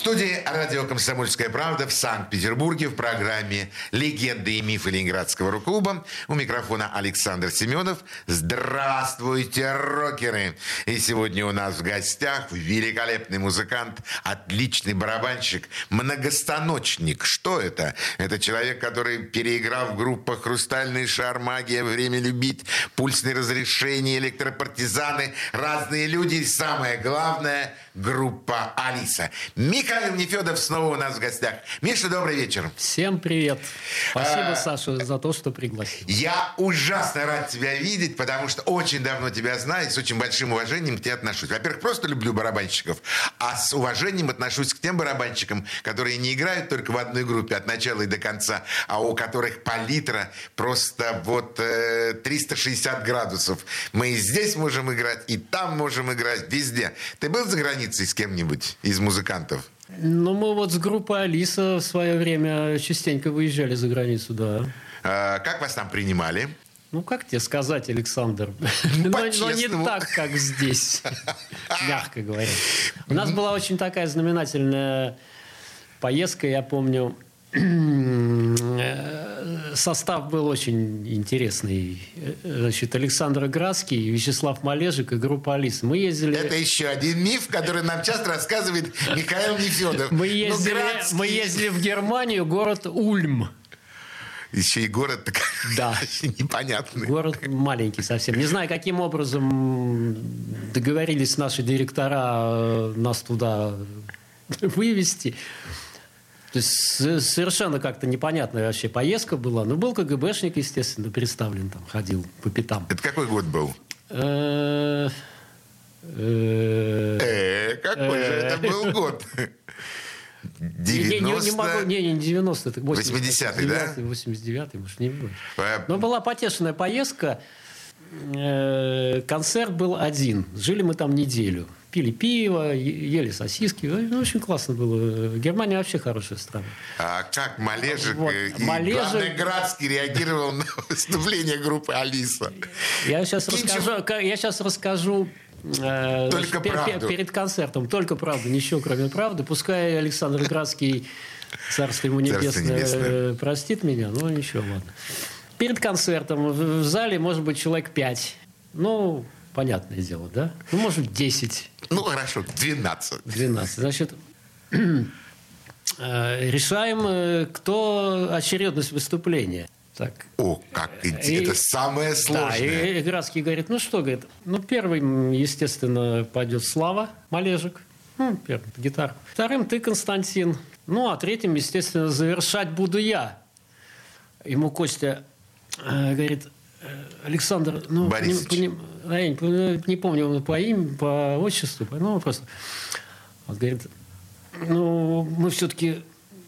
студии радио «Комсомольская правда» в Санкт-Петербурге в программе «Легенды и мифы Ленинградского рок-клуба». У микрофона Александр Семенов. Здравствуйте, рокеры! И сегодня у нас в гостях великолепный музыкант, отличный барабанщик, многостаночник. Что это? Это человек, который переиграл в группах «Хрустальный шар», «Магия», «Время любить», «Пульсные разрешения», «Электропартизаны», «Разные люди» и самое главное – группа «Алиса». Михаил Нефедов снова у нас в гостях. Миша, добрый вечер. Всем привет. Спасибо, а, Саша, за то, что пригласил. Я ужасно рад тебя видеть, потому что очень давно тебя знаю и с очень большим уважением к тебе отношусь. Во-первых, просто люблю барабанщиков, а с уважением отношусь к тем барабанщикам, которые не играют только в одной группе от начала и до конца, а у которых палитра просто вот э, 360 градусов. Мы и здесь можем играть, и там можем играть, везде. Ты был за границей с кем-нибудь из музыкантов? Ну, мы вот с группой Алиса в свое время частенько выезжали за границу, да. А, как вас там принимали? Ну, как тебе сказать, Александр? Ну, но, но не так, как здесь, мягко говоря. У нас была очень такая знаменательная поездка, я помню, состав был очень интересный. Значит, Александр Градский, Вячеслав Малежик и группа Алис. Мы ездили... Это еще один миф, который нам часто рассказывает Михаил Нефедов. Мы ездили, Градский... мы ездили в Германию, город Ульм. Еще и город так да. непонятный. Город маленький совсем. Не знаю, каким образом договорились наши директора э, нас туда вывести. То есть совершенно как-то непонятная вообще поездка была. Ну, был КГБшник, естественно, представлен там, ходил по пятам. Это какой год был? Э, э, какой же это был год? 90... Не, не, могу, не, не 90 это 80-й, да? 89-й, может, не будет. Но была потешная поездка. Э, концерт был один. Жили мы там неделю пили пиво, ели сосиски. Ну, очень классно было. Германия вообще хорошая страна. А как Малежик вот. и Малежик... главное, Градский реагировал на выступление группы «Алиса»? Я сейчас расскажу, я сейчас расскажу э, только пер, правду. перед концертом. Только правду, ничего кроме правды. Пускай Александр Градский, царство ему небесное, небесное. простит меня, но ничего, ладно. Перед концертом в зале может быть человек пять. Ну, понятное дело, да? Ну, может, 10. Ну, хорошо, 12. 12. Значит, э, решаем, э, кто очередность выступления. Так. О, как и, это самое сложное. Да, и Градский говорит, ну что, говорит, ну первым, естественно, пойдет Слава Малежик, ну, первым гитар. Вторым ты, Константин. Ну, а третьим, естественно, завершать буду я. Ему Костя э, говорит, Александр, ну, Борисович. Не, я не, не помню по имени, по отчеству, ну, просто. Он говорит, ну, мы все-таки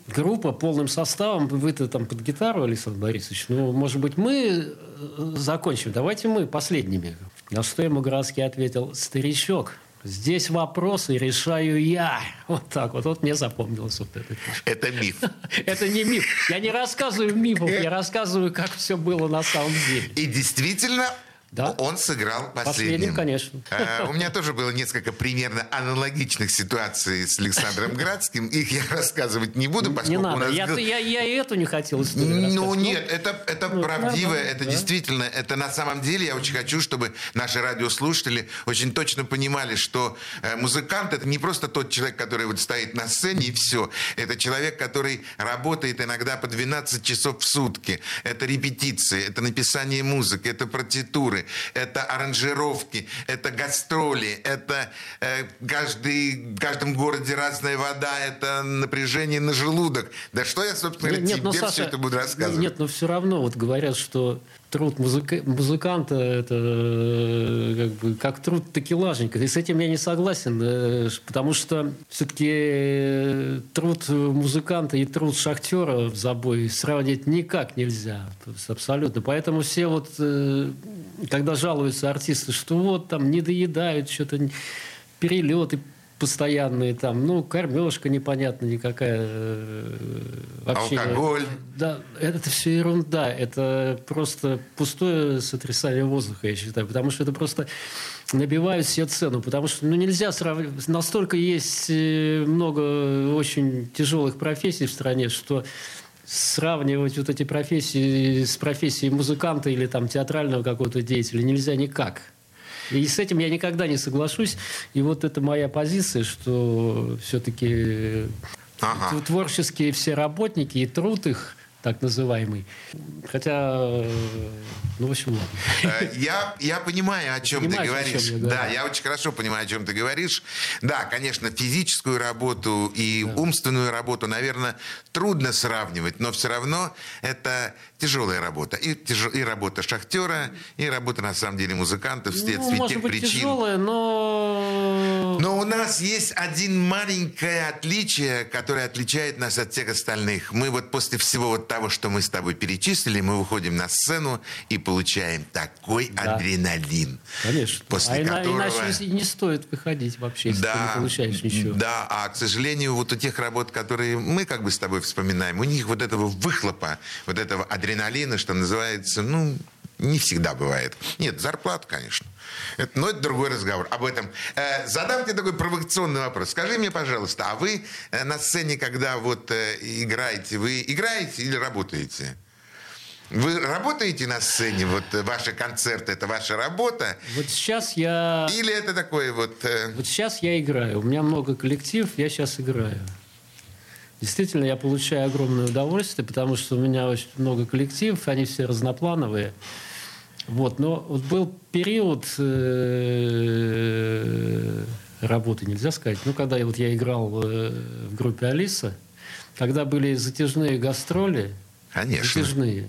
группа полным составом, вы-то там под гитару, Александр Борисович, ну, может быть, мы э, закончим, давайте мы последними. На что ему Градский ответил, старичок, Здесь вопросы решаю я. Вот так вот. Вот мне запомнилось вот это. Это миф. Это не миф. Я не рассказываю мифов, я рассказываю, как все было на самом деле. И действительно, да? Он сыграл последним. Последним, конечно. А, у меня тоже было несколько примерно аналогичных ситуаций с Александром Градским. Их я рассказывать не буду, поскольку не надо. у нас... Я, я, я и эту не хотел Ну, нет, это, это ну, правдиво, да, это да. действительно, это на самом деле, я очень хочу, чтобы наши радиослушатели очень точно понимали, что э, музыкант это не просто тот человек, который вот стоит на сцене и все. Это человек, который работает иногда по 12 часов в сутки. Это репетиции, это написание музыки, это партитуры, это аранжировки, это гастроли, это э, каждый, в каждом городе разная вода, это напряжение на желудок. Да что я, собственно, нет, тебе ну, Саша, все это буду рассказывать? Нет, но все равно вот говорят, что труд музыка, музыканта это э, как, бы, как труд такелажника. И с этим я не согласен, э, потому что все-таки э, труд музыканта и труд шахтера в забой сравнить никак нельзя. Абсолютно. Поэтому все вот, когда жалуются артисты, что вот там не доедают, что-то перелеты постоянные там, ну, кормежка непонятно никакая. Э, вообще, Алкоголь. Да, это все ерунда. Это просто пустое сотрясание воздуха, я считаю. Потому что это просто набивают себе цену. Потому что ну, нельзя сравнивать. Настолько есть э, много очень тяжелых профессий в стране, что сравнивать вот эти профессии с профессией музыканта или там театрального какого-то деятеля нельзя никак. И с этим я никогда не соглашусь. И вот это моя позиция, что все-таки ага. творческие все работники и труд их так называемый. Хотя, ну, в общем, ладно. Э, я, я понимаю, о чем Понимаешь, ты говоришь. Я да, я очень хорошо понимаю, о чем ты говоришь. Да, конечно, физическую работу и да. умственную работу, наверное, трудно сравнивать, но все равно это тяжелая работа. И, тяж... и работа шахтера, и работа, на самом деле, музыканта вследствие ну, может тех быть, причин. тяжелая, но... Но у нас есть один маленькое отличие, которое отличает нас от всех остальных. Мы вот после всего вот того, что мы с тобой перечислили, мы выходим на сцену и получаем такой да. адреналин. Конечно. После а которого... Иначе не стоит выходить вообще, если да, ты не получаешь ничего. Да, а, к сожалению, вот у тех работ, которые мы как бы с тобой вспоминаем, у них вот этого выхлопа, вот этого адреналина, что называется, ну, не всегда бывает. Нет, зарплата, конечно. Это, но это другой разговор. Об этом. Э, задам тебе такой провокационный вопрос. Скажи мне, пожалуйста, а вы э, на сцене, когда вот э, играете, вы играете или работаете? Вы работаете на сцене, вот э, ваши концерты, это ваша работа? Вот сейчас я... Или это такое вот... Э... Вот сейчас я играю. У меня много коллектив, я сейчас играю. Действительно, я получаю огромное удовольствие, потому что у меня очень много коллективов, они все разноплановые. Вот, но вот был период э, работы, нельзя сказать. Ну, когда я, вот я играл э, в группе Алиса, когда были затяжные гастроли, Конечно. затяжные,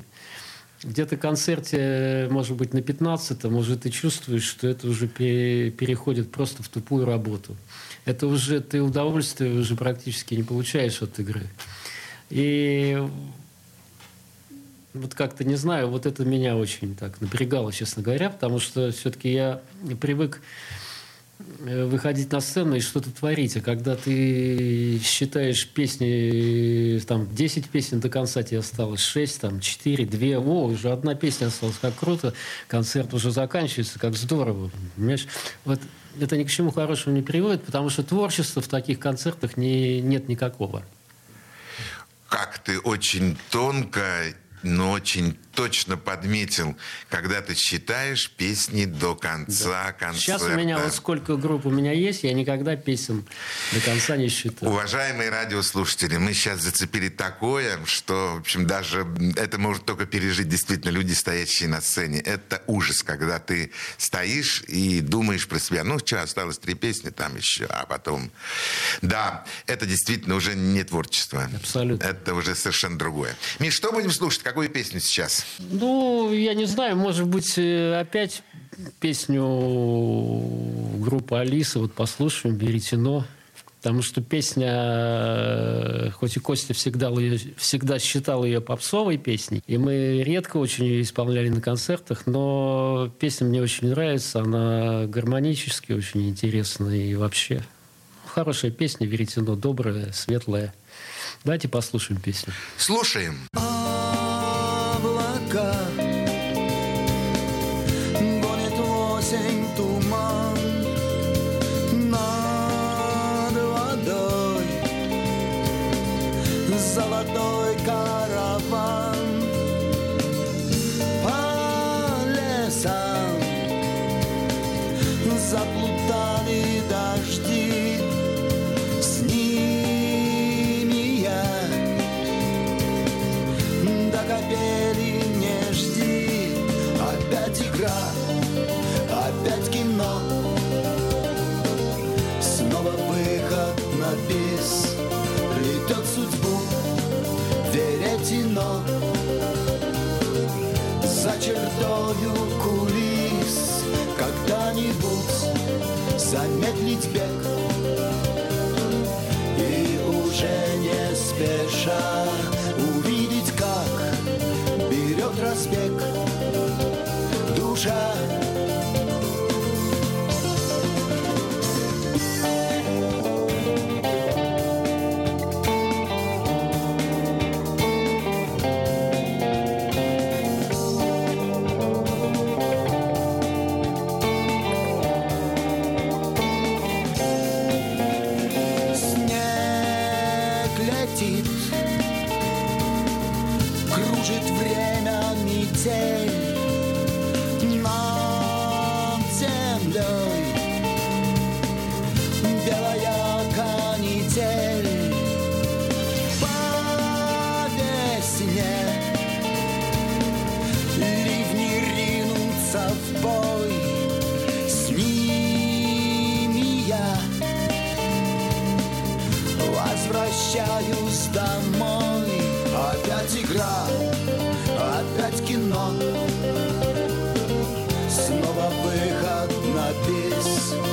где-то концерте, может быть, на 15-м уже ты чувствуешь, что это уже переходит просто в тупую работу. Это уже ты удовольствие уже практически не получаешь от игры. И вот как-то не знаю, вот это меня очень так напрягало, честно говоря, потому что все-таки я привык э, выходить на сцену и что-то творить. А когда ты считаешь песни, там, 10 песен до конца тебе осталось, 6, там, 4, 2, о, уже одна песня осталась, как круто, концерт уже заканчивается, как здорово, понимаешь? Вот это ни к чему хорошему не приводит, потому что творчества в таких концертах не, нет никакого. Как ты очень тонко но очень точно подметил, когда ты считаешь песни до конца да. концерта. Сейчас у меня вот сколько групп у меня есть, я никогда песен до конца не считаю. Уважаемые радиослушатели, мы сейчас зацепили такое, что, в общем, даже это может только пережить действительно люди, стоящие на сцене. Это ужас, когда ты стоишь и думаешь про себя. Ну, что, осталось три песни там еще, а потом... Да, это действительно уже не творчество. Абсолютно. Это уже совершенно другое. Миш, что будем слушать? Какую песню сейчас? Ну, я не знаю, может быть, э, опять песню группы Алиса, вот послушаем, «Веретено». Потому что песня, э, хоть и Костя всегда, всегда считал ее попсовой песней, и мы редко очень ее исполняли на концертах, но песня мне очень нравится, она гармонически очень интересная и вообще хорошая песня «Веретено», добрая, светлая. Давайте послушаем песню. Слушаем. Слушаем. средою кулис. Когда-нибудь замедлить бег. И уже не спеша увидеть, как берет разбег Душа. abyss.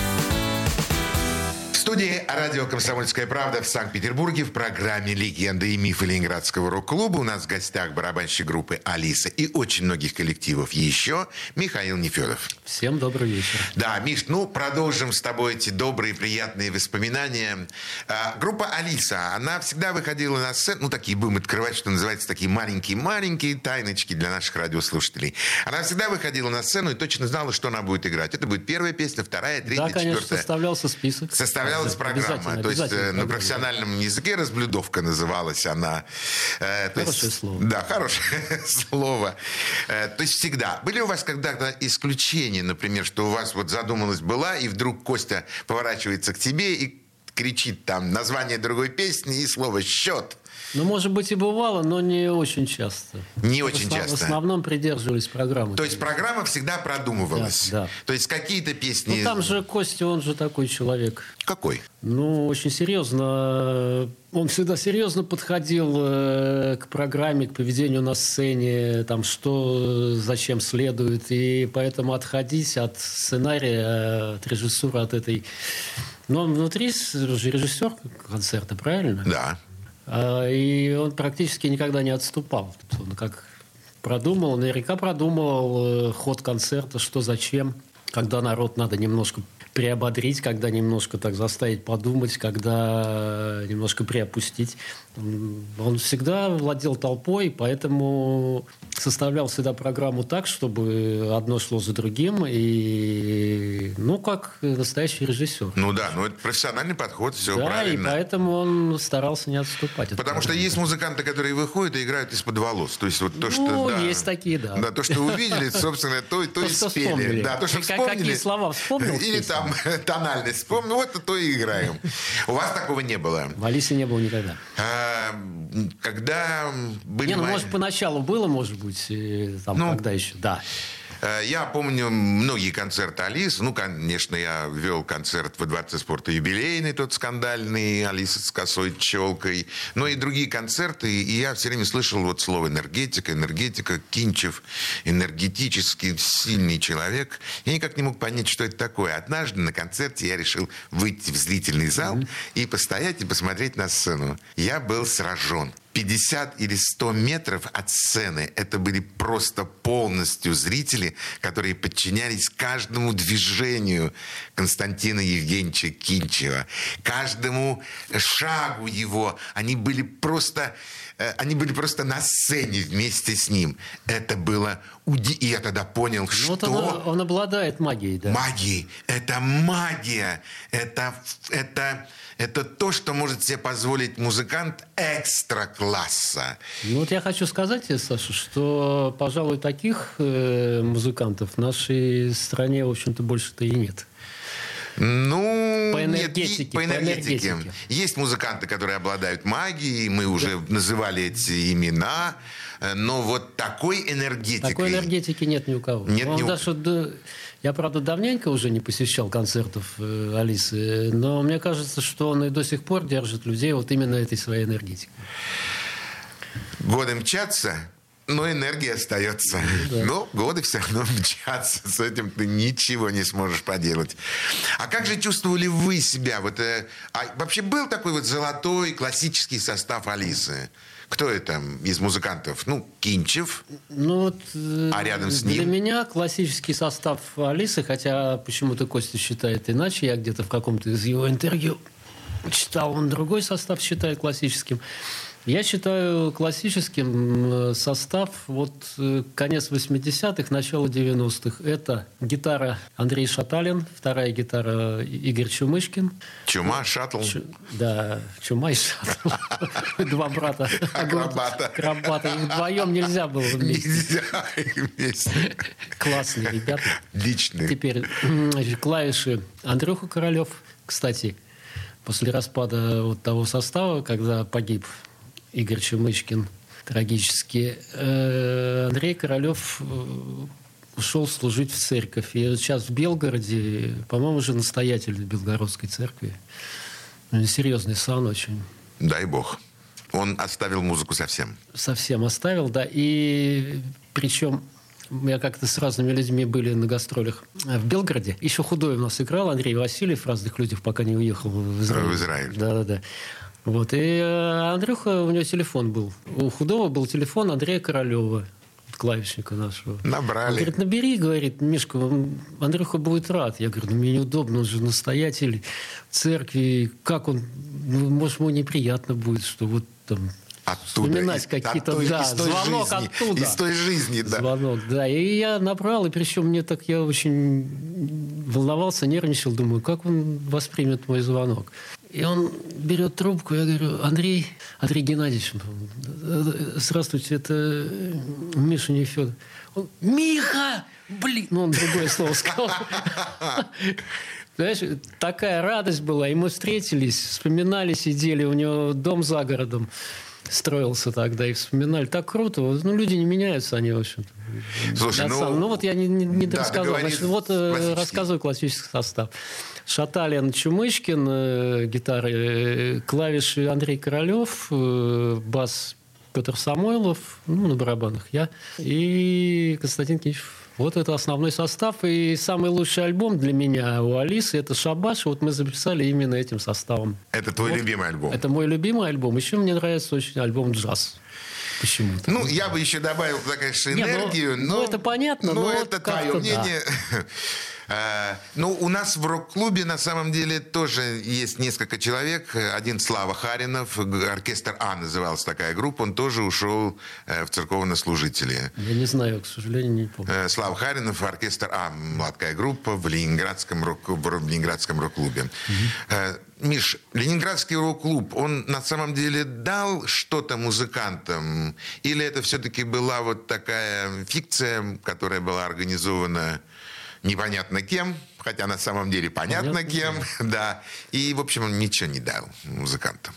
В студии радио «Комсомольская правда» в Санкт-Петербурге в программе «Легенды и мифы Ленинградского рок-клуба» у нас в гостях барабанщик группы «Алиса» и очень многих коллективов еще Михаил Нефедов. Всем добрый вечер. Да, Миш, ну продолжим с тобой эти добрые, приятные воспоминания. А, группа Алиса, она всегда выходила на сцену, ну такие будем открывать, что называется, такие маленькие-маленькие тайночки для наших радиослушателей. Она всегда выходила на сцену и точно знала, что она будет играть. Это будет первая песня, вторая, третья, да, конечно, четвертая. составлялся список. Составлялась программа. То есть э, на профессиональном языке разблюдовка называлась она. Э, Хорошее есть- слово. Да, хорошее слово. Э, То есть всегда. Были у вас когда-то исключения, например, что у вас вот задумалась была, и вдруг Костя поворачивается к тебе и кричит там название другой песни и слово «счет». Ну, может быть, и бывало, но не очень часто. Не В очень основ- часто. В основном придерживались программы. То есть программа всегда продумывалась. Да, да. То есть какие-то песни... Ну, там же Костя, он же такой человек. Какой? Ну, очень серьезно. Он всегда серьезно подходил э, к программе, к поведению на сцене, там, что, э, зачем следует. И поэтому отходить от сценария, э, от режиссуры, от этой... Но он внутри же режиссер концерта, правильно? Да. А, И он практически никогда не отступал. Он как продумал, наверняка продумал э, ход концерта, что зачем, когда народ надо немножко приободрить, когда немножко так заставить подумать, когда немножко приопустить. Он всегда владел толпой, поэтому составлял всегда программу так, чтобы одно шло за другим, и ну, как настоящий режиссер. Ну да, ну это профессиональный подход, все да, правильно. и поэтому он старался не отступать. от Потому что есть музыканты, которые выходят и играют из-под волос. То есть вот то, Ну, что... да, есть такие, да. Да, то, что увидели, собственно, то, то, То, и спели. вспомнили. Да, то, что Как- вспомнили. какие слова вспомнил Или там тональность вспомнил, вот то и играем. У вас такого не было. В Алисе не было никогда. А, когда были... Не, ну, может, поначалу было, может быть, там, Ну, когда еще, да. Э, Я помню многие концерты Алисы. Ну, конечно, я вел концерт во Дворце спорта юбилейный, тот скандальный, Алиса с косой челкой. Но и другие концерты. И я все время слышал вот слово энергетика, энергетика, Кинчев, энергетически сильный человек. Я никак не мог понять, что это такое. Однажды на концерте я решил выйти в зрительный зал и постоять и посмотреть на сцену. Я был сражен. 50 или 100 метров от сцены это были просто полностью зрители, которые подчинялись каждому движению Константина Евгеньевича Кинчева, каждому шагу его. Они были просто, э, они были просто на сцене вместе с ним. Это было уди... И я тогда понял, Ну, что... Вот он, он обладает магией, да. Магии. Это магия. Это, это, это то, что может себе позволить музыкант экстра-класса. Ну вот я хочу сказать Саша, что, пожалуй, таких э, музыкантов в нашей стране, в общем-то, больше-то и нет. Ну, По нет, энергетике, и- по по энергетике. энергетике. Есть музыканты, которые обладают магией, мы уже называли эти имена, но вот такой энергетикой... Такой энергетики нет ни у кого. Нет Он ни у- даже Я, правда, давненько уже не посещал концертов э, Алисы, но мне кажется, что он и до сих пор держит людей вот именно этой своей энергетикой. Годы мчатся, но энергия остается. Но годы все равно мчатся. С этим ты ничего не сможешь поделать. А как же чувствовали вы себя? Вот, э, а вообще был такой вот золотой классический состав Алисы? Кто это из музыкантов? Ну, Кинчев. Ну вот э, А рядом с для ним? меня классический состав Алисы, хотя почему-то Костя считает иначе, я где-то в каком-то из его интервью читал, он другой состав считает классическим. Я считаю классическим состав вот э, конец 80-х, начало 90-х. Это гитара Андрей Шаталин, вторая гитара Игорь Чумышкин. Чума, шаттл. Чу- Да, Чума и Шатл. Два брата. Акробата. Акробата. Их вдвоем нельзя было вместе. Нельзя вместе. Классные ребята. Личный. Теперь клавиши Андрюха Королев. Кстати, после распада вот того состава, когда погиб Игорь Чумышкин трагически, э, Андрей Королев э, ушел служить в церковь. И сейчас в Белгороде, по-моему, уже настоятель Белгородской церкви. Ну, Серьезный сан очень. Дай бог. Он оставил музыку совсем. совсем оставил, да. И причем я как-то с разными людьми были на гастролях в Белгороде. Еще худой у нас играл Андрей Васильев разных людях, пока не уехал в Израиль. В Израиль. Да, да, да. Вот. И э, Андрюха, у него телефон был. У худого был телефон Андрея Королева, клавишника нашего. Набрали. Он говорит, набери, говорит, Мишка, Андрюха будет рад. Я говорю, ну мне неудобно, он же настоятель церкви. Как он, ну, может, ему неприятно будет, что вот там Оттуда. вспоминать какие-то, от да, из той звонок жизни, оттуда. Из той жизни, да. Звонок, да. И я набрал, и причем мне так я очень волновался, нервничал, думаю, как он воспримет мой звонок. И он берет трубку, я говорю, Андрей, Андрей Геннадьевич, э, здравствуйте, это э, Миша Нефедов. Он, Миха! Блин, ну он другое слово сказал. Знаешь, такая радость была, и мы встретились, вспоминали, сидели, у него дом за городом строился тогда, и вспоминали. Так круто. Ну, люди не меняются, они, в общем Слушай, ну, ну вот я не, не, не да, рассказал. Значит, вот э, классический. рассказываю классический состав. Шаталин Чумышкин, э, гитары, э, клавиши Андрей Королев, бас Петр Самойлов, ну, на барабанах я, и Константин Кинчев. Вот это основной состав. И самый лучший альбом для меня у Алисы – это «Шабаш». Вот мы записали именно этим составом. Это твой Вот. любимый альбом. Это мой любимый альбом. Еще мне нравится очень альбом «Джаз». Почему-то. Ну, я бы еще добавил конечно, Не, ну, энергию. ну, но, это понятно, Но но это твое как-то мнение. А, Ну, у нас в рок-клубе на самом деле тоже есть несколько человек. Один Слава Харинов, оркестр А называлась такая группа, он тоже ушел э, в церковнослужители. Я не знаю, к сожалению, не помню. Э, Слава Харинов, оркестр А, младкая группа в Ленинградском, рок, в Ленинградском рок-клубе. Э, Миш, Ленинградский рок-клуб, он на самом деле дал что-то музыкантам? Или это все-таки была вот такая фикция, которая была организована непонятно кем, хотя на самом деле понятно, Понятно, кем, да. И, в общем, он ничего не дал музыкантам.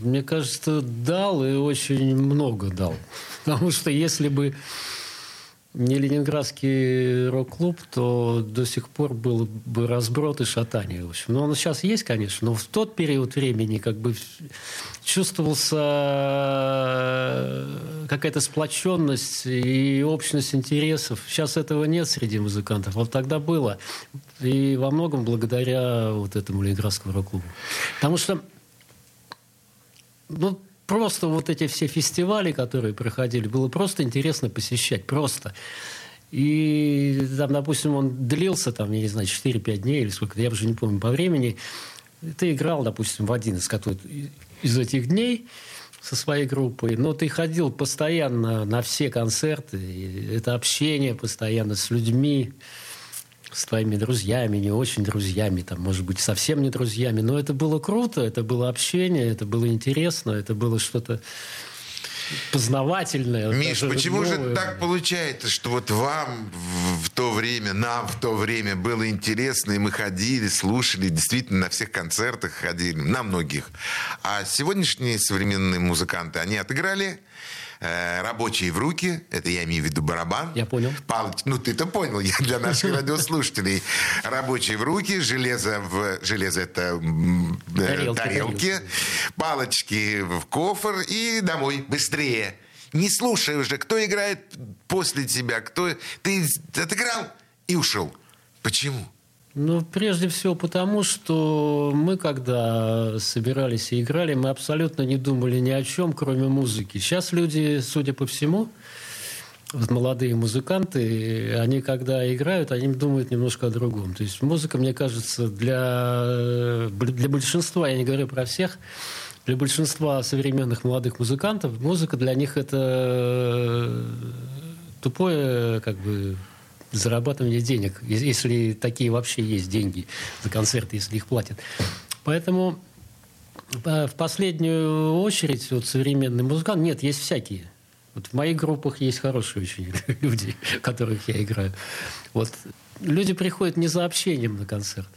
Мне кажется, дал и очень много дал. Потому что если бы не Ленинградский рок-клуб, то до сих пор был бы разброд и шатание. В общем. Но он сейчас есть, конечно, но в тот период времени как бы чувствовался какая-то сплоченность и общность интересов. Сейчас этого нет среди музыкантов. Вот тогда было. И во многом благодаря вот этому Ленинградскому рок-клубу. Потому что ну, просто вот эти все фестивали, которые проходили, было просто интересно посещать, просто. И там, допустим, он длился, там, я не знаю, 4-5 дней или сколько, я уже не помню по времени. Ты играл, допустим, в один из, из этих дней со своей группой, но ты ходил постоянно на все концерты, и это общение постоянно с людьми, с твоими друзьями, не очень друзьями, там, может быть, совсем не друзьями, но это было круто, это было общение, это было интересно, это было что-то познавательное. Миш, почему новое. же так получается, что вот вам в то время, нам в то время было интересно, и мы ходили, слушали, действительно на всех концертах ходили, на многих. А сегодняшние современные музыканты, они отыграли э, рабочие в руки, это я имею в виду барабан. Я понял. Палыч, ну ты-то понял, я для наших радиослушателей. Рабочие в руки, железо в... Железо это э, тарелки, тарелки палочки в кофр и домой быстрее. Не слушай уже, кто играет после тебя, кто... Ты отыграл и ушел. Почему? Ну, прежде всего потому, что мы, когда собирались и играли, мы абсолютно не думали ни о чем, кроме музыки. Сейчас люди, судя по всему, вот молодые музыканты, они когда играют, они думают немножко о другом. То есть музыка, мне кажется, для, для большинства, я не говорю про всех, для большинства современных молодых музыкантов музыка для них это тупое как бы зарабатывания денег, если такие вообще есть деньги за концерты, если их платят. Поэтому э, в последнюю очередь вот современный музыкант, нет, есть всякие. Вот в моих группах есть хорошие очень люди, которых я играю. Вот люди приходят не за общением на концерт.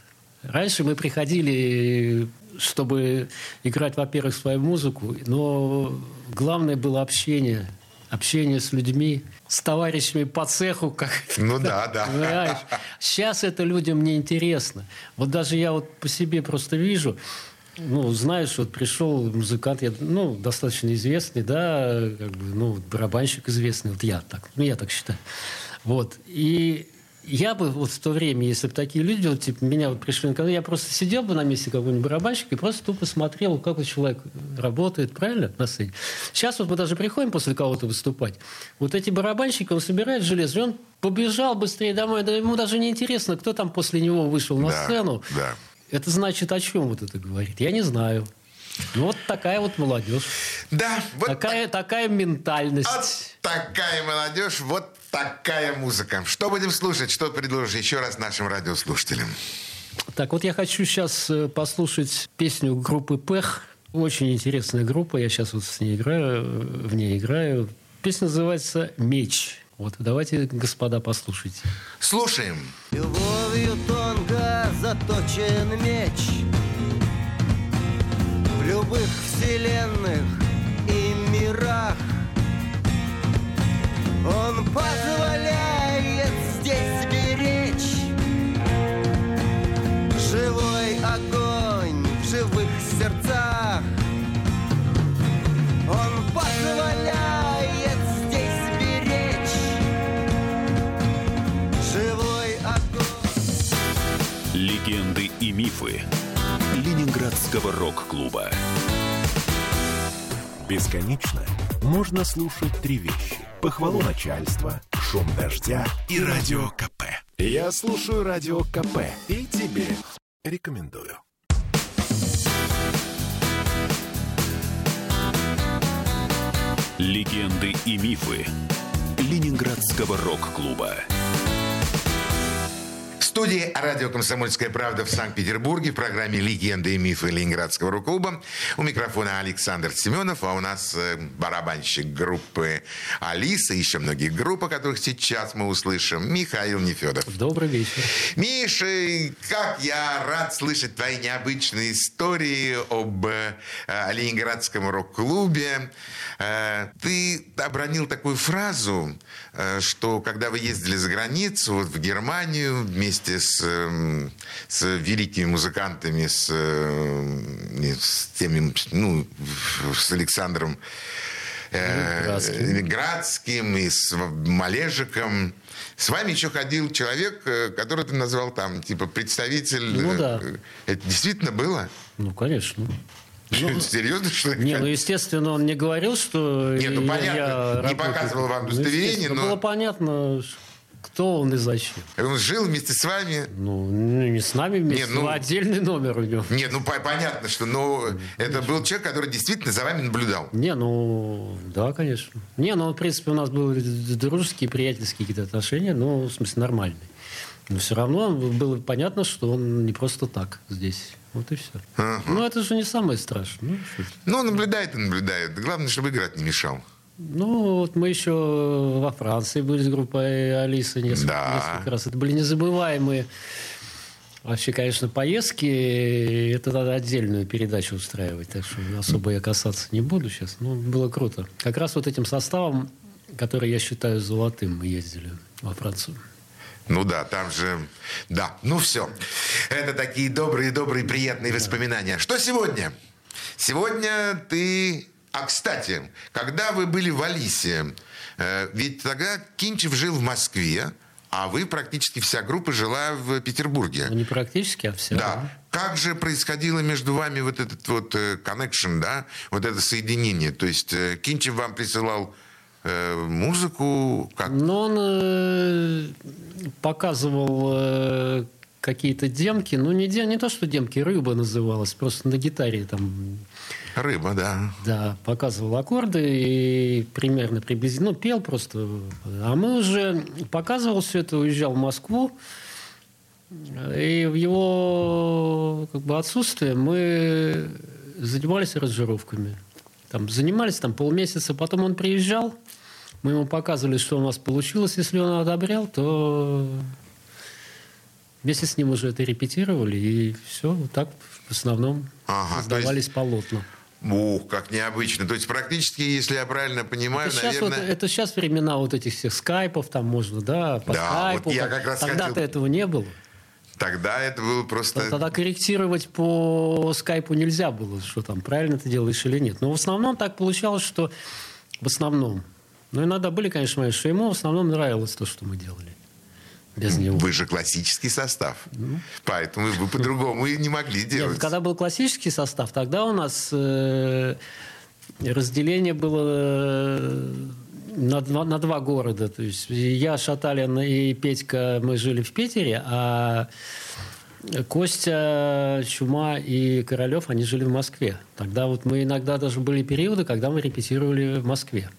Раньше мы приходили, чтобы играть, во-первых, свою музыку, но главное было общение – общение с людьми, с товарищами по цеху. Как ну да, да. Понимаешь? Сейчас это людям не интересно. Вот даже я вот по себе просто вижу, ну, знаешь, вот пришел музыкант, я, ну, достаточно известный, да, как бы, ну, барабанщик известный, вот я так, ну, я так считаю. Вот. И я бы вот в то время, если бы такие люди, вот, типа, меня вот пришли на канал, я просто сидел бы на месте какого-нибудь барабанщика и просто тупо смотрел, как вот человек работает, правильно, на сцене. Сейчас вот мы даже приходим после кого-то выступать, вот эти барабанщики, он собирает железо, и он побежал быстрее домой, да ему даже не интересно, кто там после него вышел на да, сцену. Да. Это значит о чем вот это говорит? Я не знаю. Ну, вот такая вот молодежь. Да. Вот такая, так... такая ментальность. Вот такая молодежь, вот такая музыка. Что будем слушать? Что предложишь еще раз нашим радиослушателям? Так, вот я хочу сейчас э, послушать песню группы «Пех». Очень интересная группа, я сейчас вот с ней играю, э, в ней играю. Песня называется «Меч». Вот, давайте, господа, послушайте. Слушаем. Любовью тонко заточен меч В любых вселенных и мирах Он позволяет здесь беречь Живой огонь в живых сердцах. Он позволяет здесь беречь Живой огонь. Легенды и мифы Ленинградского рок-клуба. Бесконечно можно слушать три вещи. Похвалу начальства, шум дождя и радио КП. Я слушаю радио КП и тебе рекомендую. Легенды и мифы Ленинградского рок-клуба студии радио «Комсомольская правда» в Санкт-Петербурге в программе «Легенды и мифы Ленинградского рок-клуба». У микрофона Александр Семенов, а у нас э, барабанщик группы «Алиса», еще многие группы, которых сейчас мы услышим, Михаил Нефедов. Добрый вечер. Миша, как я рад слышать твои необычные истории об э, Ленинградском рок-клубе. Э, ты обронил такую фразу, э, что когда вы ездили за границу, вот в Германию, вместе с, э, с великими музыкантами, с, э, с теми, ну, с Александром э, Градским. Градским и с Малежиком, с вами еще ходил человек, э, который ты назвал там, типа, представитель. Ну да. Это действительно было? Ну, конечно. Серьезно, что ли? Не, ну, естественно, он не говорил, что Не, ну, понятно, я не работаю. показывал вам Ну, удостоверение, но- Было понятно, кто он и зачем. Он жил вместе с вами. Ну, не с нами вместе, Не, ну- но отдельный номер у него. Нет, ну по- понятно, что но это был человек, который действительно за вами наблюдал. Не, ну, да, конечно. Не, ну, в принципе, у нас были дружеские, приятельские какие-то отношения, ну, в смысле, нормальные. Но все равно было понятно, что он не просто так здесь. Вот и все. Ну, это же не самое страшное. Ну. Ну, наблюдает и наблюдает. Главное, чтобы играть не мешал. Ну, вот мы еще во Франции были с группой Алиса несколько, Да. несколько раз. Это были незабываемые вообще, конечно, поездки. Это надо отдельную передачу устраивать, так что особо я касаться не буду сейчас. Ну, было круто. Как раз вот этим составом, который я считаю золотым, мы ездили во Францию. Ну да, там же... Да, ну все. Это такие добрые-добрые приятные воспоминания. Что сегодня? Сегодня ты... А, кстати, когда вы были в Алисе, э, ведь тогда Кинчев жил в Москве, а вы практически вся группа жила в Петербурге. Ну, не практически, а все. Да. Как же происходило между вами вот этот вот э, connection, да, вот это соединение? То есть э, Кинчев вам присылал э, музыку, как Но он э, показывал э, какие-то демки. Ну, не, не то, что демки, рыба называлась. Просто на гитаре там рыба, да. Да, показывал аккорды и примерно приблизительно, ну, пел просто. А мы уже показывал все это, уезжал в Москву, и в его как бы, отсутствие мы занимались аранжировками. Там, занимались там полмесяца, потом он приезжал, мы ему показывали, что у нас получилось. Если он одобрял, то вместе с ним уже это репетировали, и все, вот так в основном Ага, то есть- создавались полотна. Ух, как необычно. То есть практически, если я правильно понимаю, Это сейчас, наверное... вот, это сейчас времена вот этих всех скайпов, там можно, да, по Да, скайпу. вот я как раз Тогда-то хотел- этого не было. Тогда это было просто... Тогда корректировать по скайпу нельзя было, что там, правильно ты делаешь или нет. Но в основном так получалось, что в основном. Но иногда были, конечно, что ему в основном нравилось то, что мы делали. Без него. Вы же классический состав. Поэтому вы по-другому и не могли Нет, делать. когда был классический состав, тогда у нас э, разделение было э, на два, на два города. То есть я, Шаталин и Петька, мы жили в Питере, а Костя, Чума и Королев, они жили в Москве. Тогда вот мы иногда даже были периоды, когда мы репетировали в Москве.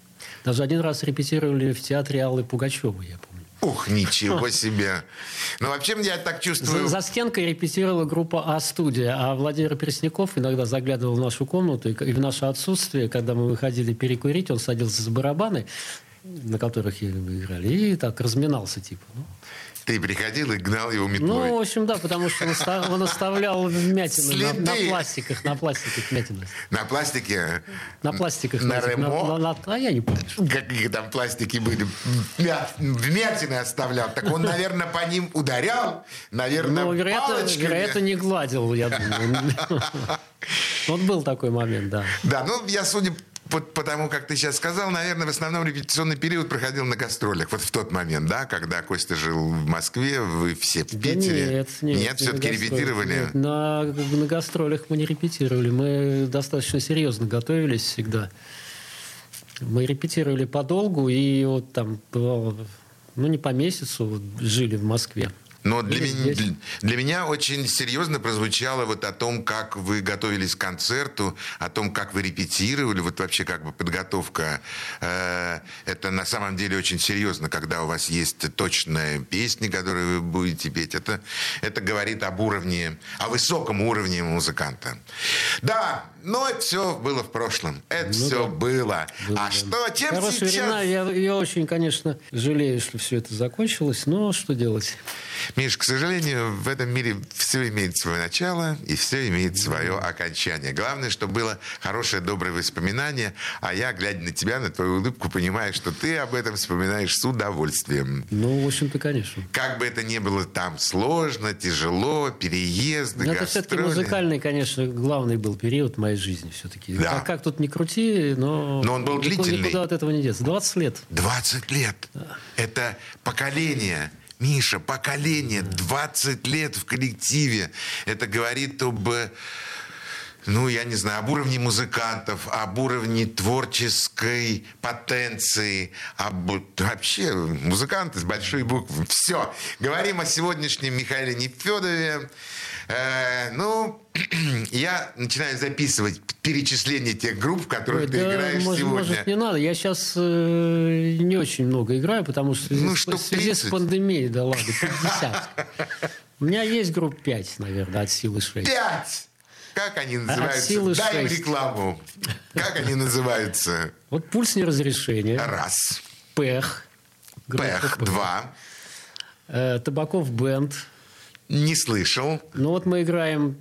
Даже один раз репетировали в театре Аллы Пугачевой, я помню. Ух, ничего себе. Ну, вообще, я так чувствую... За, за стенкой репетировала группа А-студия, а Владимир Пресняков иногда заглядывал в нашу комнату, и, и в наше отсутствие, когда мы выходили перекурить, он садился за барабаны, на которых играли, и так разминался, типа. Ну, Ты приходил и гнал его метлой. Ну, в общем, да, потому что он, оста- он оставлял вмятины на, на пластиках, на пластиках вмятины. На пластике... На пластиках. На Ремо? на- на- а я не помню. Какие там пластики были. Вмя- Вмятины оставлял. Так он, наверное, по ним ударял. Наверное, Ну, вероятно, палочками. вероятно, не гладил, я думаю. Вот был такой момент, да. Да, ну, я судя по, по тому, как ты сейчас сказал, наверное, в основном репетиционный период проходил на гастролях. Вот в тот момент, да, когда Костя жил в Москве, вы все в Да Питере. Нет, нет. не все-таки репетировали. Нет, на, на гастролях мы не репетировали. Мы достаточно серьезно готовились всегда. Мы репетировали подолгу, и вот там бывало, ну, не по месяцу вот жили в Москве. Но для, меня, для, для меня очень серьезно прозвучало вот о том, как вы готовились к концерту, о том, как вы репетировали, вот вообще как бы подготовка. Э, это на самом деле очень серьезно, когда у вас есть точная песня, которую вы будете петь. Это, это говорит об уровне, о высоком уровне музыканта. Да, но это все было в прошлом. Это все было. А что, чем Хорошие сейчас... времена. Я, я очень, конечно, жалею, что все это закончилось, но что делать? Миш, к сожалению, в этом мире все имеет свое начало и все имеет свое окончание. Главное, чтобы было хорошее, доброе воспоминание, а я, глядя на тебя, на твою улыбку, понимаю, что ты об этом вспоминаешь с удовольствием. Ну, в общем-то, конечно. Как бы это ни было там сложно, тяжело, переезды, Но это все-таки гастроли. музыкальный, конечно, главный был период моей жизни все-таки. Да. Как, как тут ни крути, но... Но он был никуда- длительный. Никуда от этого не деться. 20 лет. 20 лет. Это поколение. Миша, поколение. 20 лет в коллективе. Это говорит об... э, ну, я не знаю, об уровне музыкантов, об уровне творческой потенции, об вообще музыканты с большой буквы. Все. Говорим о сегодняшнем Михаиле Нефедове. Э, ну, я начинаю записывать перечисление тех групп, в которых Ой, ты да, играешь может, сегодня. может, не надо. Я сейчас э, не очень много играю, потому что Ну, в связи с 30. пандемией, да ладно, 50. У меня есть групп 5, наверное, от силы 6. Пять! Как они называются? силы Дай им шесть. рекламу. Как они называются? Вот пульс неразрешения, Раз. пэх, Пэх. «Пэх», Два. э, Табаков бенд. Не слышал. Ну вот мы играем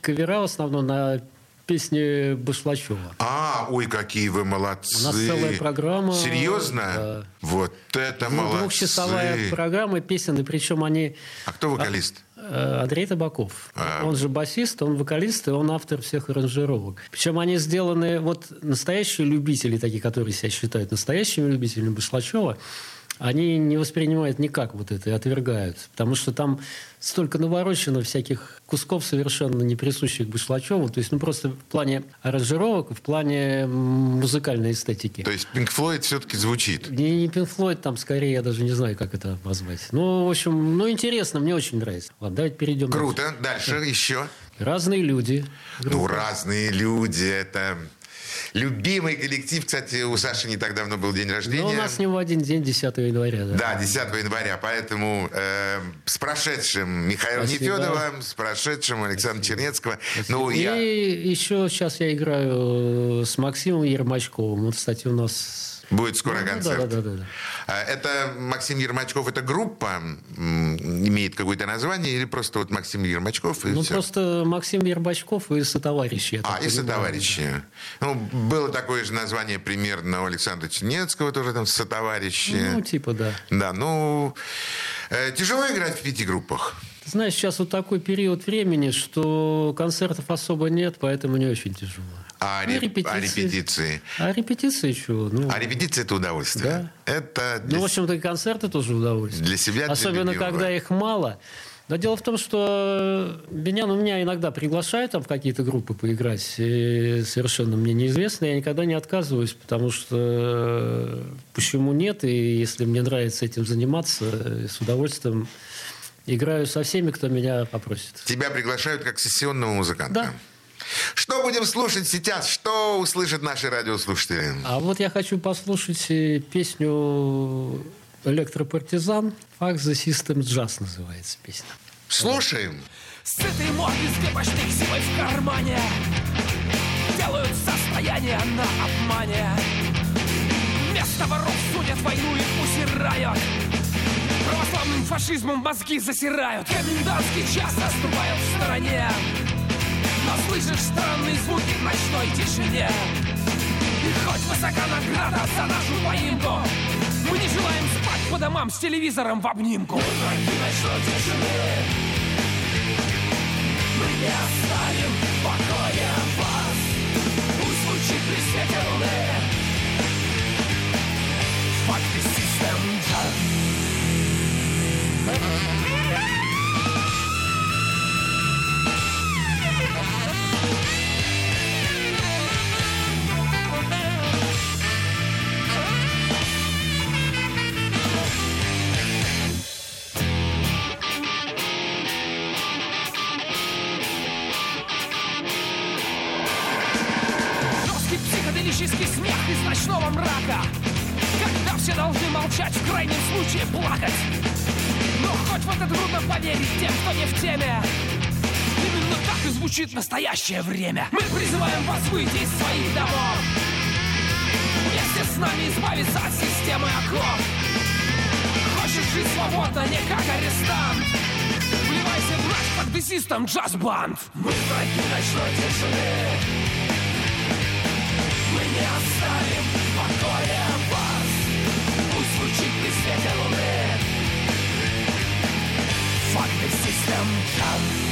кавера в основном на песни Башлачева. А, ой, какие вы молодцы. У нас целая программа. Серьезно? Да. Вот это Ну, молодцы. Двухчасовая программа песен, и причем они... А кто вокалист? Э, Андрей Табаков. А. Он же басист, он вокалист, и он автор всех аранжировок. Причем они сделаны... Вот настоящие любители, такие, которые себя считают настоящими любителями Башлачева, они не воспринимают никак вот это и отвергают. Потому что там столько наворочено всяких кусков, совершенно не присущих Башлачеву. То есть, ну, просто в плане аранжировок, в плане музыкальной эстетики. То есть Пинк Флойд все-таки звучит. Не, не Pink Floyd, там скорее, я даже не знаю, как это назвать. Ну, в общем, ну, интересно, мне очень нравится. Ладно, давайте перейдем. Круто. Дальше еще. Разные люди. Ну, разные люди. Это любимый коллектив. Кстати, у Саши не так давно был день рождения. Но Ну, у нас с него один день, 10 января. Да. Да, 10 января. Поэтому э, с прошедшим Михаила Спасибо. Нефедова, с прошедшим Александра Чернецкого. Ну, И я... еще сейчас я играю с Максимом Ермачковым. Вот, кстати, у нас... Будет скоро Ну, да, концерт. да, да, да, да. Это Максим Ермачков, это группа, имеет какое-то название, или просто вот Максим Ермачков и Ну, всё? просто Максим Ербачков и сотоварищи. А, и понимаю. сотоварищи. Ну, было такое же название примерно у Александра Чернецкого, тоже там сотоварищи. Ну, типа, да. Да, ну, э, тяжело играть в пяти группах. Ты знаешь, сейчас вот такой период времени, что концертов особо нет, поэтому не очень тяжело. А, Ну, реп- а репетиции? А репетиции чего? Ну, А репетиции это удовольствие. Это для, ну, в общем-то, и концерты тоже удовольствие. для себя, для Особенно, любимого. когда их мало. Но дело в том, что меня, ну, меня иногда приглашают там в какие-то группы поиграть, и совершенно мне неизвестно, я никогда не отказываюсь, потому что э, почему нет, и если мне нравится этим заниматься, э, с удовольствием играю со всеми, кто меня попросит. Тебя приглашают как сессионного музыканта. Да. Что будем слушать сейчас? Что услышат наши радиослушатели? А вот я хочу послушать э, песню «Электропартизан». «Fuck the System Jazz» называется песня. Слушаем. Сытые морды с гепошник силой в кармане Делают состояние на обмане Вместо воров судят войну и усирают Православным фашизмом мозги засирают Комендантский час наступает в стороне Но слышишь странные звуки в ночной тишине? И хоть высока награда за нашу поимку Мы не желаем спать по домам с телевизором в обнимку. Враги ночной тишины. Мы не оставим в покое вас. Пусть звучит при свете луны настоящее время. Мы призываем вас выйти из своих домов. Вместе с нами избавиться от системы оков. Хочешь жить свободно, не как арестант? Вливайся в наш фактесистом джаз-банд. Мы враги ночной тишины. Мы не оставим в покое вас. Пусть звучит при свете луны. Факты систем джаз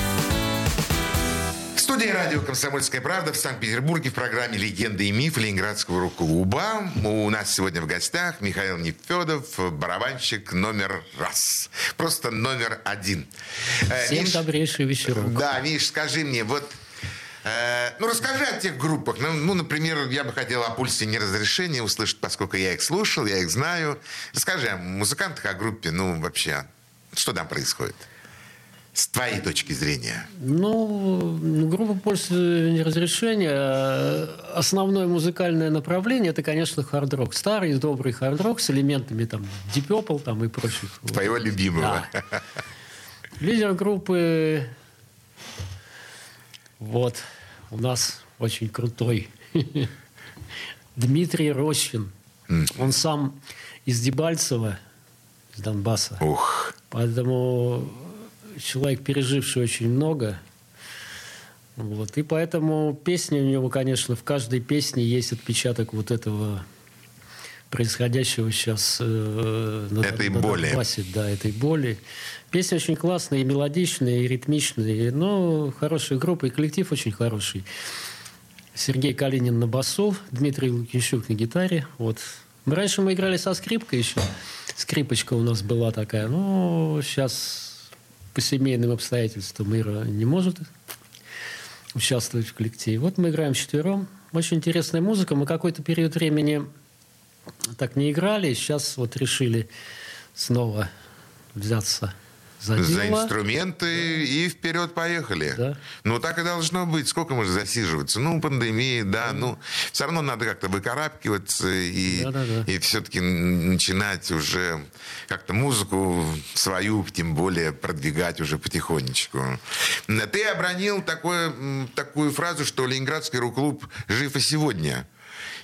В студии радио «Комсомольская правда» в Санкт-Петербурге в программе «Легенды и мифы» Ленинградского рок-клуба. У нас сегодня в гостях Михаил Нефедов, барабанщик номер раз. Просто номер один. Э, Всем Миш, добрейший вечерок. Да, Миш, скажи мне, вот э, ну, расскажи о тех группах. Ну, ну, например, я бы хотел о пульсе неразрешения услышать, поскольку я их слушал, я их знаю. Расскажи о музыкантах, о группе, ну, вообще, что там происходит? С твоей точки зрения. Ну, группа «Пульс неразрешения» э, основное музыкальное направление это, конечно, хард-рок. Старый добрый хард-рок с элементами там Deep Purple там, и прочих. Твоего любимого. Да. Лидер группы вот у нас очень крутой Дмитрий Рощин. Он сам из Дебальцева, из Донбасса. Ух. Поэтому человек, переживший очень много. Вот. И поэтому песни у него, конечно, в каждой песне есть отпечаток вот этого происходящего сейчас э, на, Этой на боли. Донбассе, да, этой боли. Песни очень классные, и мелодичные, и ритмичные. Но хорошая группа, и коллектив очень хороший. Сергей Калинин на басу, Дмитрий Лукищук на гитаре. Вот. Раньше мы играли со скрипкой еще. Скрипочка у нас была такая. Но сейчас по семейным обстоятельствам Ира не может участвовать в коллективе. Вот мы играем четвером. Очень интересная музыка. Мы какой-то период времени так не играли. Сейчас вот решили снова взяться за дело. За инструменты и вперед поехали. Да. Ну, так и должно быть. Сколько можно засиживаться? Ну, пандемия, да. Ну, все равно надо как-то выкарабкиваться и, Да-да-да. и все-таки начинать уже как-то музыку свою, тем более, продвигать уже потихонечку. Ты обронил такое, такую фразу, что Ленинградский рок-клуб жив и сегодня.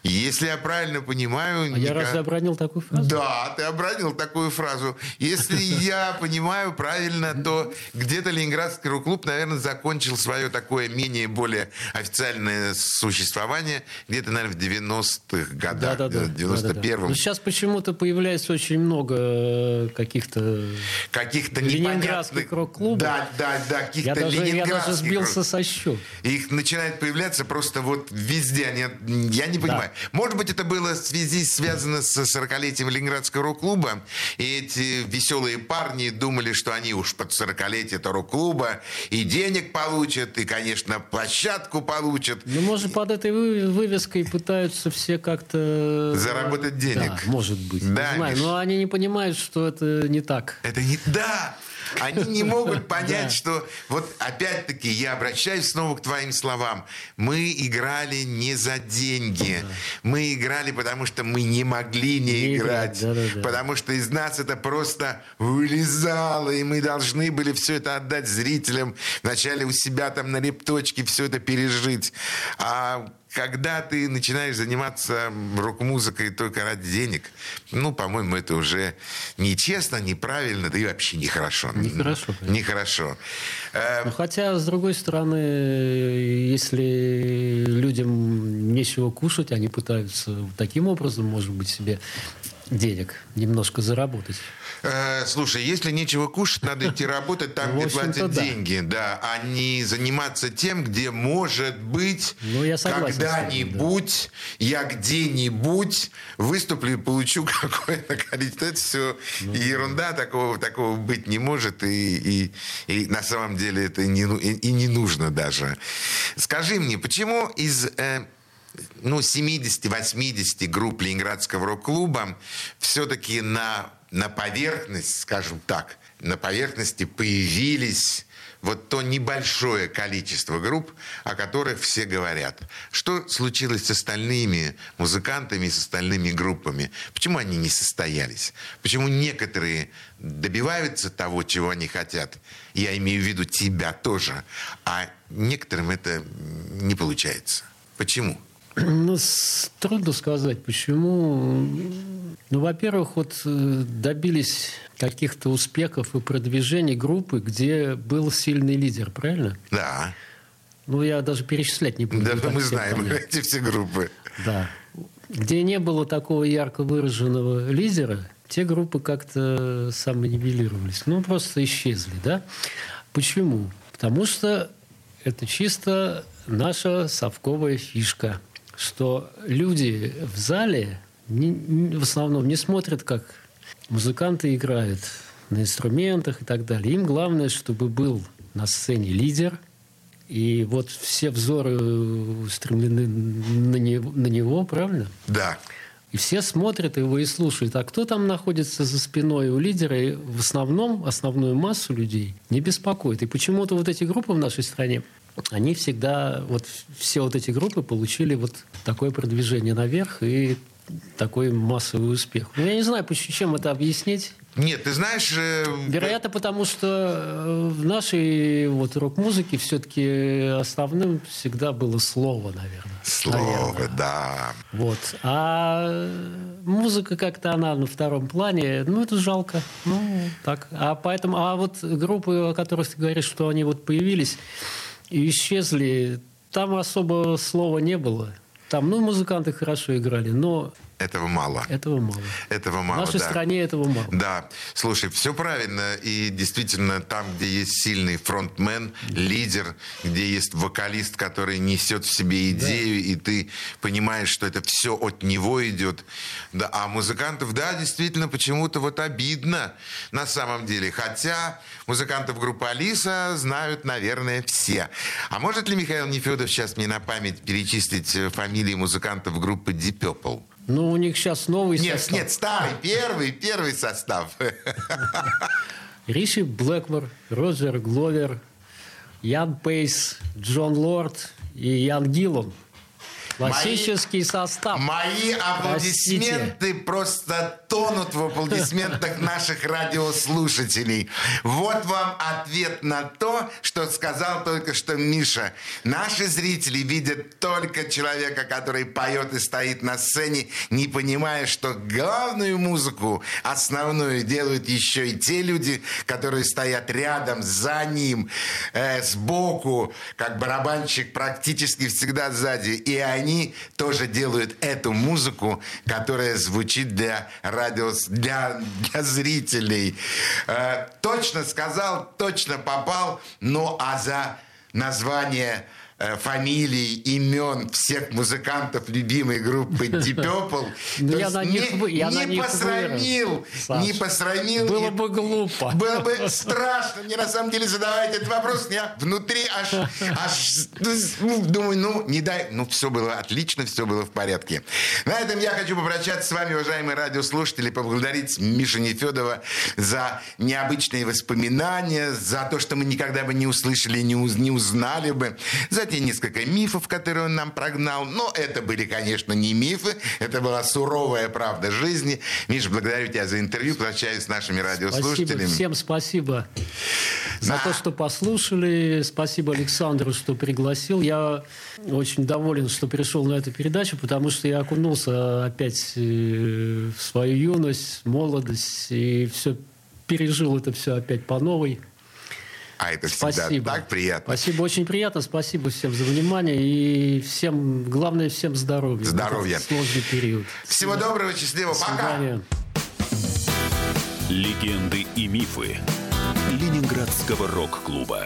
Если я правильно понимаю... А я Ника- разве обронил такую фразу? да, ты обронил такую фразу. Если я понимаю правильно, то где-то Ленинградский рок-клуб, наверное, закончил свое такое менее-более официальное существование где-то, наверное, в 90-х годах, Да-да-да. в 91-м. Но сейчас почему-то появляется очень много э, каких-то... Каких-то Ленинградских рок-клубов. Да, да, да, каких-то Я даже, я даже ленинградских сбился со счета. Их начинает появляться просто вот везде. Они, я не понимаю. Может быть, это было в связи связано с 40-летием Ленинградского рок-клуба. И эти веселые парни думали, что они уж под 40-летие этого рок-клуба и денег получат, и, конечно, площадку получат. Ну, может, под этой вы- вывеской пытаются все как-то... Заработать денег. Да, может быть. Да, не знаю, но они не понимают, что это не так. Это не... Да! Они не могут понять, что... Вот опять-таки я обращаюсь снова к твоим словам. Мы играли не за деньги. Мы играли, потому что мы не могли не, играть. Потому что из нас это просто вылезало. И мы должны были все это отдать зрителям. Вначале у себя там на репточке все это пережить. А когда ты начинаешь заниматься рок-музыкой только ради денег, ну, по-моему, это уже нечестно, неправильно, да и вообще нехорошо. Нехорошо, конечно. Нехорошо. Э, Ну, хотя, с другой стороны, если людям нечего кушать, они пытаются таким образом, может быть, себе денег немножко заработать. Э, слушай, если нечего кушать, надо идти работать там, где платят да. деньги, да, а не заниматься тем, где, может быть, Ну, когда-нибудь, я где-нибудь выступлю и получу какое-то количество. Это все Ну, ерунда, такого, такого быть не может, и, и- и на самом деле это не, ну- и, и не нужно даже. Скажи мне, почему из... э, ну, 70-80 групп Ленинградского рок-клуба все-таки на, на поверхность, скажем так, на поверхности появились вот то небольшое количество групп, о которых все говорят. Что случилось с остальными музыкантами с остальными группами? Почему они не состоялись? Почему некоторые добиваются того, чего они хотят? Я имею в виду тебя тоже. А некоторым это не получается. Почему? Ну, трудно сказать, почему. Ну, во-первых, вот э, добились каких-то успехов и продвижений группы, где был сильный лидер, правильно? Да. Ну, я даже перечислять не буду. Да, мы знаем понятно. эти все группы. Да. Где не было такого ярко выраженного лидера, те группы как-то самонивелировались. Ну, просто исчезли, да? Почему? Потому что это чисто наша совковая фишка, что люди в зале не- в основном не смотрят, как музыканты играют на инструментах и так далее. Им главное, чтобы был на сцене лидер, и вот все взоры устремлены на него, на него, правильно? Да. И все смотрят его и слушают. А кто там находится за спиной у лидера, и в основном, основную массу людей не беспокоит. И почему-то вот эти группы в нашей стране, они всегда, вот все вот эти группы получили вот такое продвижение наверх и такой массовый успех. Ну, я не знаю, чем это объяснить. Нет, ты знаешь... э, Вероятно, потому что э, в нашей вот рок-музыке все-таки основным всегда было слово, наверное. Слово, Наверное. да. Вот. А музыка как-то она на втором плане, ну, это жалко. Ну, так. А поэтому, а вот группы, о которых ты говоришь, что они вот появились и исчезли, там особо слова не было. Там, ну, музыканты хорошо играли, но Этого мало. этого мало. Этого В мало, нашей да. стране этого мало. Да, слушай, все правильно. И действительно, там, где есть сильный фронтмен, лидер, где есть вокалист, который несет в себе идею, и ты понимаешь, что это все от него идет. Да, а музыкантов, да, действительно, почему-то вот обидно на самом деле. Хотя музыкантов группы Алиса знают, наверное, все. А может ли Михаил Нефедов сейчас мне на память перечислить э, фамилии музыкантов группы Deep Purple? Ну, у них сейчас новый Нет, состав. нет, старый, первый, первый состав. Риши Блэкмор, Роджер Гловер, Ян Пейс, Джон Лорд и Ян Гиллан. Классический состав. Мои аплодисменты просто тонут в аплодисментах наших радиослушателей. Вот вам ответ на то, что сказал только что Миша. Наши зрители видят только человека, который поет и стоит на сцене, не понимая, что главную музыку, основную, делают еще и те люди, которые стоят рядом, за ним, э, сбоку, как барабанщик практически всегда сзади. И они тоже делают эту музыку, которая звучит для радио, для, для зрителей. Э, точно сказал, точно попал. Ну а за название фамилий, имен всех музыкантов любимой группы Deep Purple, Ну, я на них не, посрамил, не посрамил. Было бы глупо. было бы страшно мне на самом деле задавать этот вопрос. Я внутри аж, аж ну, думаю, ну, не дай. Ну, все было отлично, все было в порядке. На этом я хочу попрощаться с вами, уважаемые радиослушатели, поблагодарить Мишу Нефедова за необычные воспоминания, за то, что мы никогда бы не услышали, не, уз- не узнали бы, за те несколько мифов, которые он нам прогнал. Но это были, конечно, не мифы, это была суровая правда жизни. Миша, благодарю тебя за интервью, прощаюсь с нашими радиослушателями. Спасибо. Всем спасибо за Да. то, что послушали. Спасибо Александру, что пригласил. Я очень доволен, что пришел на эту передачу, потому что я окунулся опять э, в свою юность, молодость и все пережил это все опять по новой. А это всегда Спасибо. так приятно. Спасибо, очень приятно. Спасибо всем за внимание и всем, главное, всем здоровья. Здоровья. Сложный период. Всего доброго, счастливо, До пока. Легенды и мифы Ленинградского рок-клуба.